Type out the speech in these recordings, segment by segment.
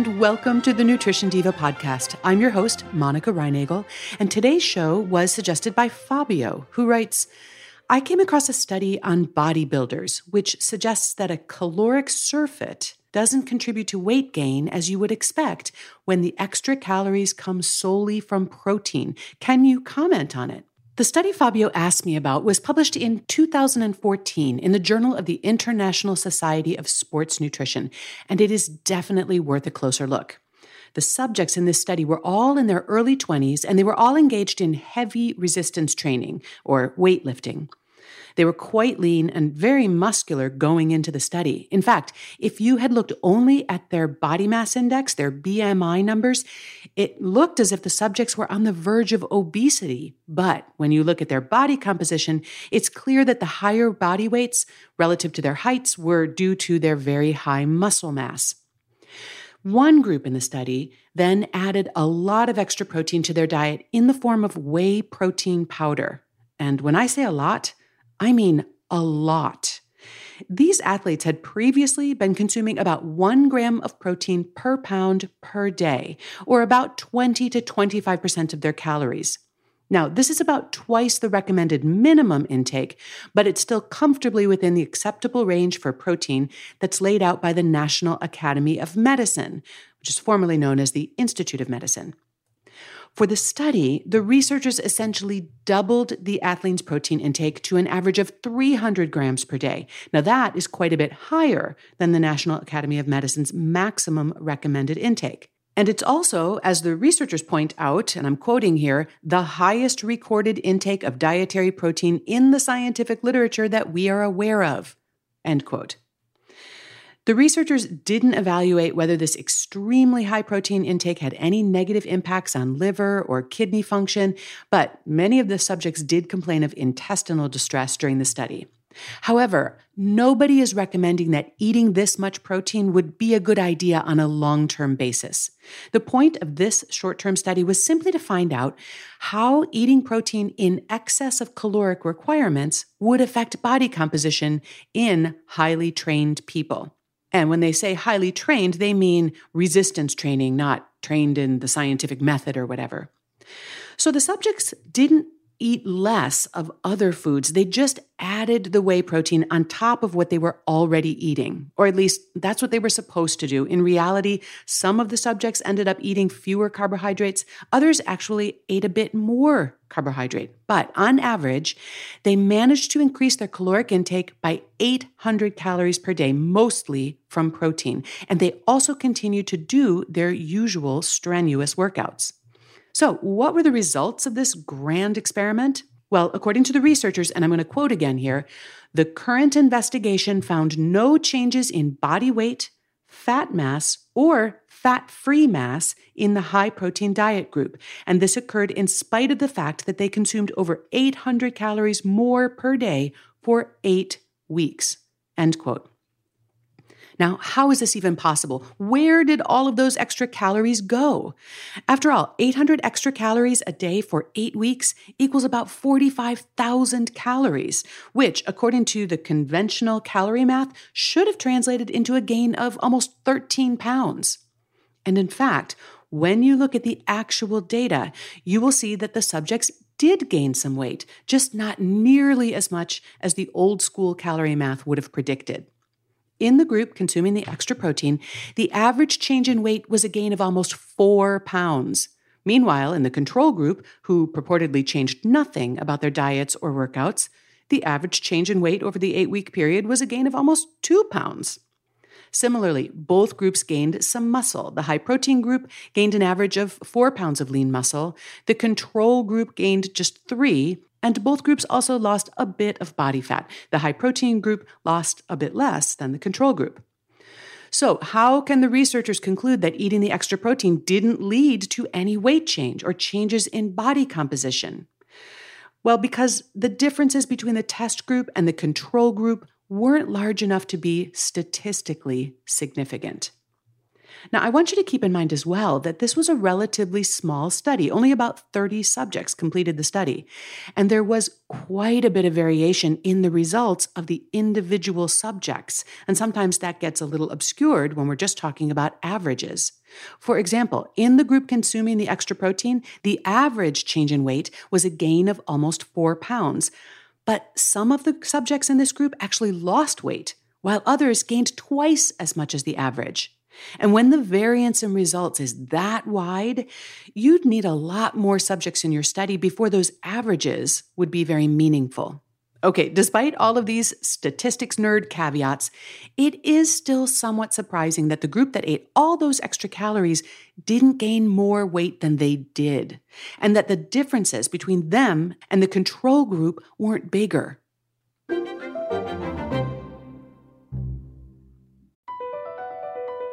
And welcome to the Nutrition Diva podcast. I'm your host, Monica Reinagel, and today's show was suggested by Fabio, who writes I came across a study on bodybuilders, which suggests that a caloric surfeit doesn't contribute to weight gain as you would expect when the extra calories come solely from protein. Can you comment on it? The study Fabio asked me about was published in 2014 in the Journal of the International Society of Sports Nutrition, and it is definitely worth a closer look. The subjects in this study were all in their early 20s, and they were all engaged in heavy resistance training or weightlifting. They were quite lean and very muscular going into the study. In fact, if you had looked only at their body mass index, their BMI numbers, it looked as if the subjects were on the verge of obesity. But when you look at their body composition, it's clear that the higher body weights relative to their heights were due to their very high muscle mass. One group in the study then added a lot of extra protein to their diet in the form of whey protein powder. And when I say a lot, I mean, a lot. These athletes had previously been consuming about one gram of protein per pound per day, or about 20 to 25% of their calories. Now, this is about twice the recommended minimum intake, but it's still comfortably within the acceptable range for protein that's laid out by the National Academy of Medicine, which is formerly known as the Institute of Medicine. For the study, the researchers essentially doubled the athlete's protein intake to an average of 300 grams per day. Now, that is quite a bit higher than the National Academy of Medicine's maximum recommended intake. And it's also, as the researchers point out, and I'm quoting here, the highest recorded intake of dietary protein in the scientific literature that we are aware of. End quote. The researchers didn't evaluate whether this extremely high protein intake had any negative impacts on liver or kidney function, but many of the subjects did complain of intestinal distress during the study. However, nobody is recommending that eating this much protein would be a good idea on a long term basis. The point of this short term study was simply to find out how eating protein in excess of caloric requirements would affect body composition in highly trained people. And when they say highly trained, they mean resistance training, not trained in the scientific method or whatever. So the subjects didn't eat less of other foods. They just added the whey protein on top of what they were already eating, or at least that's what they were supposed to do. In reality, some of the subjects ended up eating fewer carbohydrates, others actually ate a bit more carbohydrate. But on average, they managed to increase their caloric intake by 800 calories per day, mostly from protein. And they also continued to do their usual strenuous workouts. So, what were the results of this grand experiment? Well, according to the researchers, and I'm going to quote again here, the current investigation found no changes in body weight, fat mass, or fat free mass in the high protein diet group. And this occurred in spite of the fact that they consumed over 800 calories more per day for eight weeks. End quote. Now, how is this even possible? Where did all of those extra calories go? After all, 800 extra calories a day for eight weeks equals about 45,000 calories, which, according to the conventional calorie math, should have translated into a gain of almost 13 pounds. And in fact, when you look at the actual data, you will see that the subjects did gain some weight, just not nearly as much as the old school calorie math would have predicted. In the group consuming the extra protein, the average change in weight was a gain of almost four pounds. Meanwhile, in the control group, who purportedly changed nothing about their diets or workouts, the average change in weight over the eight week period was a gain of almost two pounds. Similarly, both groups gained some muscle. The high protein group gained an average of four pounds of lean muscle. The control group gained just three, and both groups also lost a bit of body fat. The high protein group lost a bit less than the control group. So, how can the researchers conclude that eating the extra protein didn't lead to any weight change or changes in body composition? Well, because the differences between the test group and the control group weren't large enough to be statistically significant. Now, I want you to keep in mind as well that this was a relatively small study. Only about 30 subjects completed the study. And there was quite a bit of variation in the results of the individual subjects. And sometimes that gets a little obscured when we're just talking about averages. For example, in the group consuming the extra protein, the average change in weight was a gain of almost four pounds. But some of the subjects in this group actually lost weight, while others gained twice as much as the average. And when the variance in results is that wide, you'd need a lot more subjects in your study before those averages would be very meaningful. Okay, despite all of these statistics nerd caveats, it is still somewhat surprising that the group that ate all those extra calories didn't gain more weight than they did, and that the differences between them and the control group weren't bigger.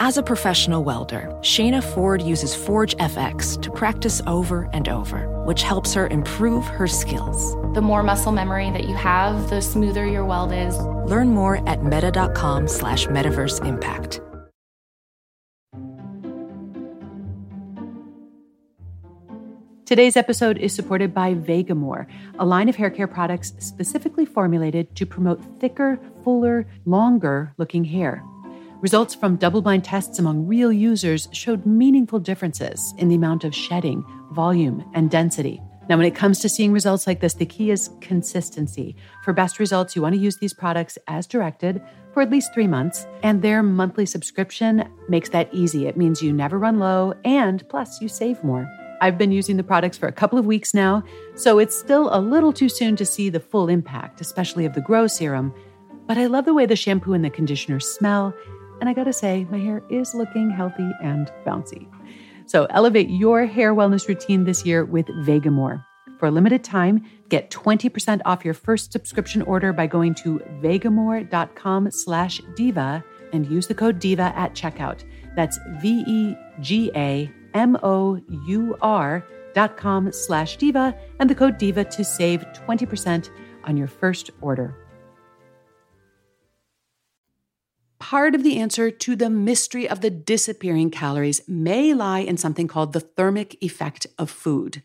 As a professional welder, Shayna Ford uses Forge FX to practice over and over, which helps her improve her skills. The more muscle memory that you have, the smoother your weld is. Learn more at meta.com slash metaverse impact. Today's episode is supported by Vegamour, a line of hair care products specifically formulated to promote thicker, fuller, longer looking hair. Results from double blind tests among real users showed meaningful differences in the amount of shedding, volume, and density. Now, when it comes to seeing results like this, the key is consistency. For best results, you want to use these products as directed for at least three months, and their monthly subscription makes that easy. It means you never run low, and plus, you save more. I've been using the products for a couple of weeks now, so it's still a little too soon to see the full impact, especially of the Grow Serum. But I love the way the shampoo and the conditioner smell and I gotta say, my hair is looking healthy and bouncy. So elevate your hair wellness routine this year with Vegamour. For a limited time, get 20% off your first subscription order by going to vegamour.com slash diva and use the code DIVA at checkout. That's V-E-G-A-M-O-U-R dot com slash diva and the code DIVA to save 20% on your first order. Part of the answer to the mystery of the disappearing calories may lie in something called the thermic effect of food.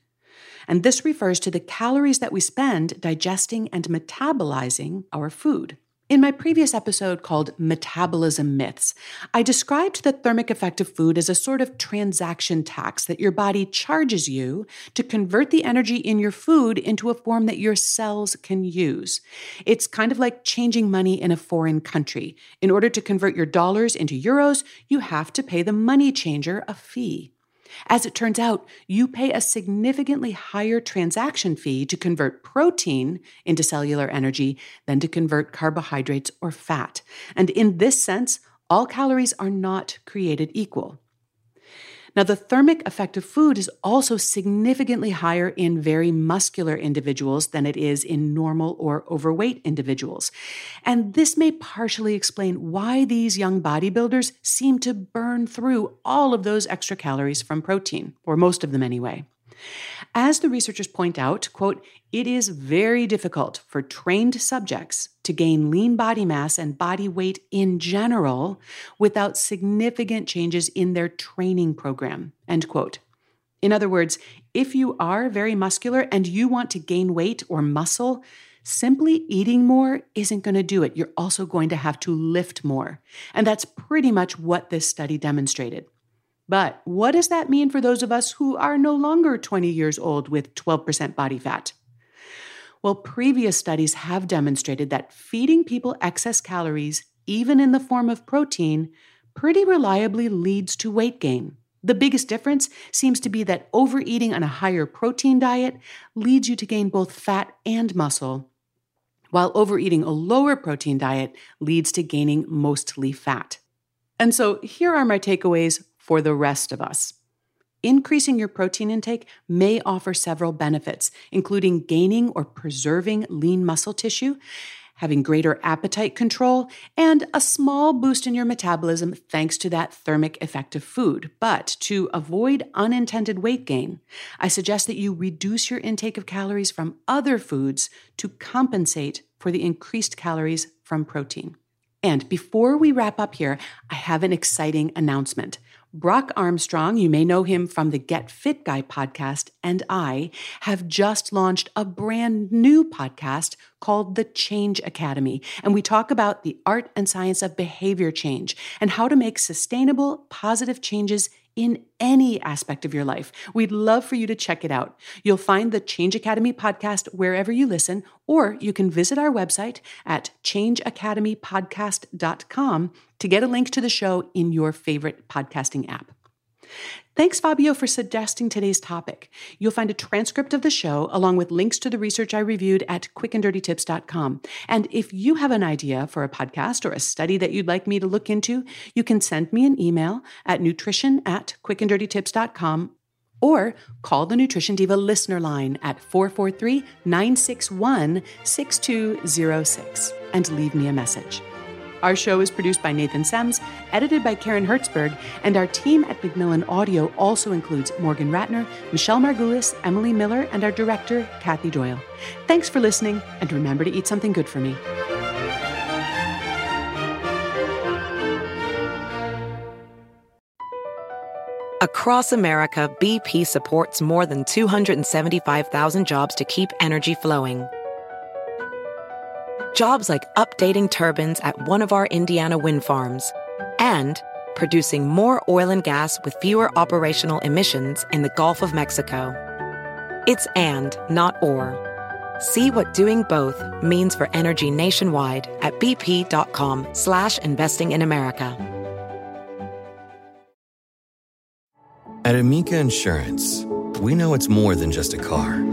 And this refers to the calories that we spend digesting and metabolizing our food. In my previous episode called Metabolism Myths, I described the thermic effect of food as a sort of transaction tax that your body charges you to convert the energy in your food into a form that your cells can use. It's kind of like changing money in a foreign country. In order to convert your dollars into euros, you have to pay the money changer a fee. As it turns out, you pay a significantly higher transaction fee to convert protein into cellular energy than to convert carbohydrates or fat. And in this sense, all calories are not created equal. Now, the thermic effect of food is also significantly higher in very muscular individuals than it is in normal or overweight individuals. And this may partially explain why these young bodybuilders seem to burn through all of those extra calories from protein, or most of them anyway. As the researchers point out, quote, it is very difficult for trained subjects to gain lean body mass and body weight in general without significant changes in their training program, end quote. In other words, if you are very muscular and you want to gain weight or muscle, simply eating more isn't going to do it. You're also going to have to lift more. And that's pretty much what this study demonstrated. But what does that mean for those of us who are no longer 20 years old with 12% body fat? Well, previous studies have demonstrated that feeding people excess calories, even in the form of protein, pretty reliably leads to weight gain. The biggest difference seems to be that overeating on a higher protein diet leads you to gain both fat and muscle, while overeating a lower protein diet leads to gaining mostly fat. And so here are my takeaways for the rest of us. Increasing your protein intake may offer several benefits, including gaining or preserving lean muscle tissue, having greater appetite control, and a small boost in your metabolism thanks to that thermic effect of food. But to avoid unintended weight gain, I suggest that you reduce your intake of calories from other foods to compensate for the increased calories from protein. And before we wrap up here, I have an exciting announcement. Brock Armstrong, you may know him from the Get Fit Guy podcast, and I have just launched a brand new podcast called The Change Academy. And we talk about the art and science of behavior change and how to make sustainable, positive changes in any aspect of your life. We'd love for you to check it out. You'll find the Change Academy podcast wherever you listen, or you can visit our website at changeacademypodcast.com to get a link to the show in your favorite podcasting app. Thanks, Fabio, for suggesting today's topic. You'll find a transcript of the show along with links to the research I reviewed at quickanddirtytips.com. And if you have an idea for a podcast or a study that you'd like me to look into, you can send me an email at nutrition at quickanddirtytips.com or call the Nutrition Diva listener line at 443 961 6206 and leave me a message. Our show is produced by Nathan Semes, edited by Karen Hertzberg, and our team at Macmillan Audio also includes Morgan Ratner, Michelle Margulis, Emily Miller, and our director, Kathy Doyle. Thanks for listening, and remember to eat something good for me. Across America, BP supports more than 275,000 jobs to keep energy flowing Jobs like updating turbines at one of our Indiana wind farms and producing more oil and gas with fewer operational emissions in the Gulf of Mexico. It's and, not or. See what doing both means for energy nationwide at bp.com slash investing in America. At Amica Insurance, we know it's more than just a car.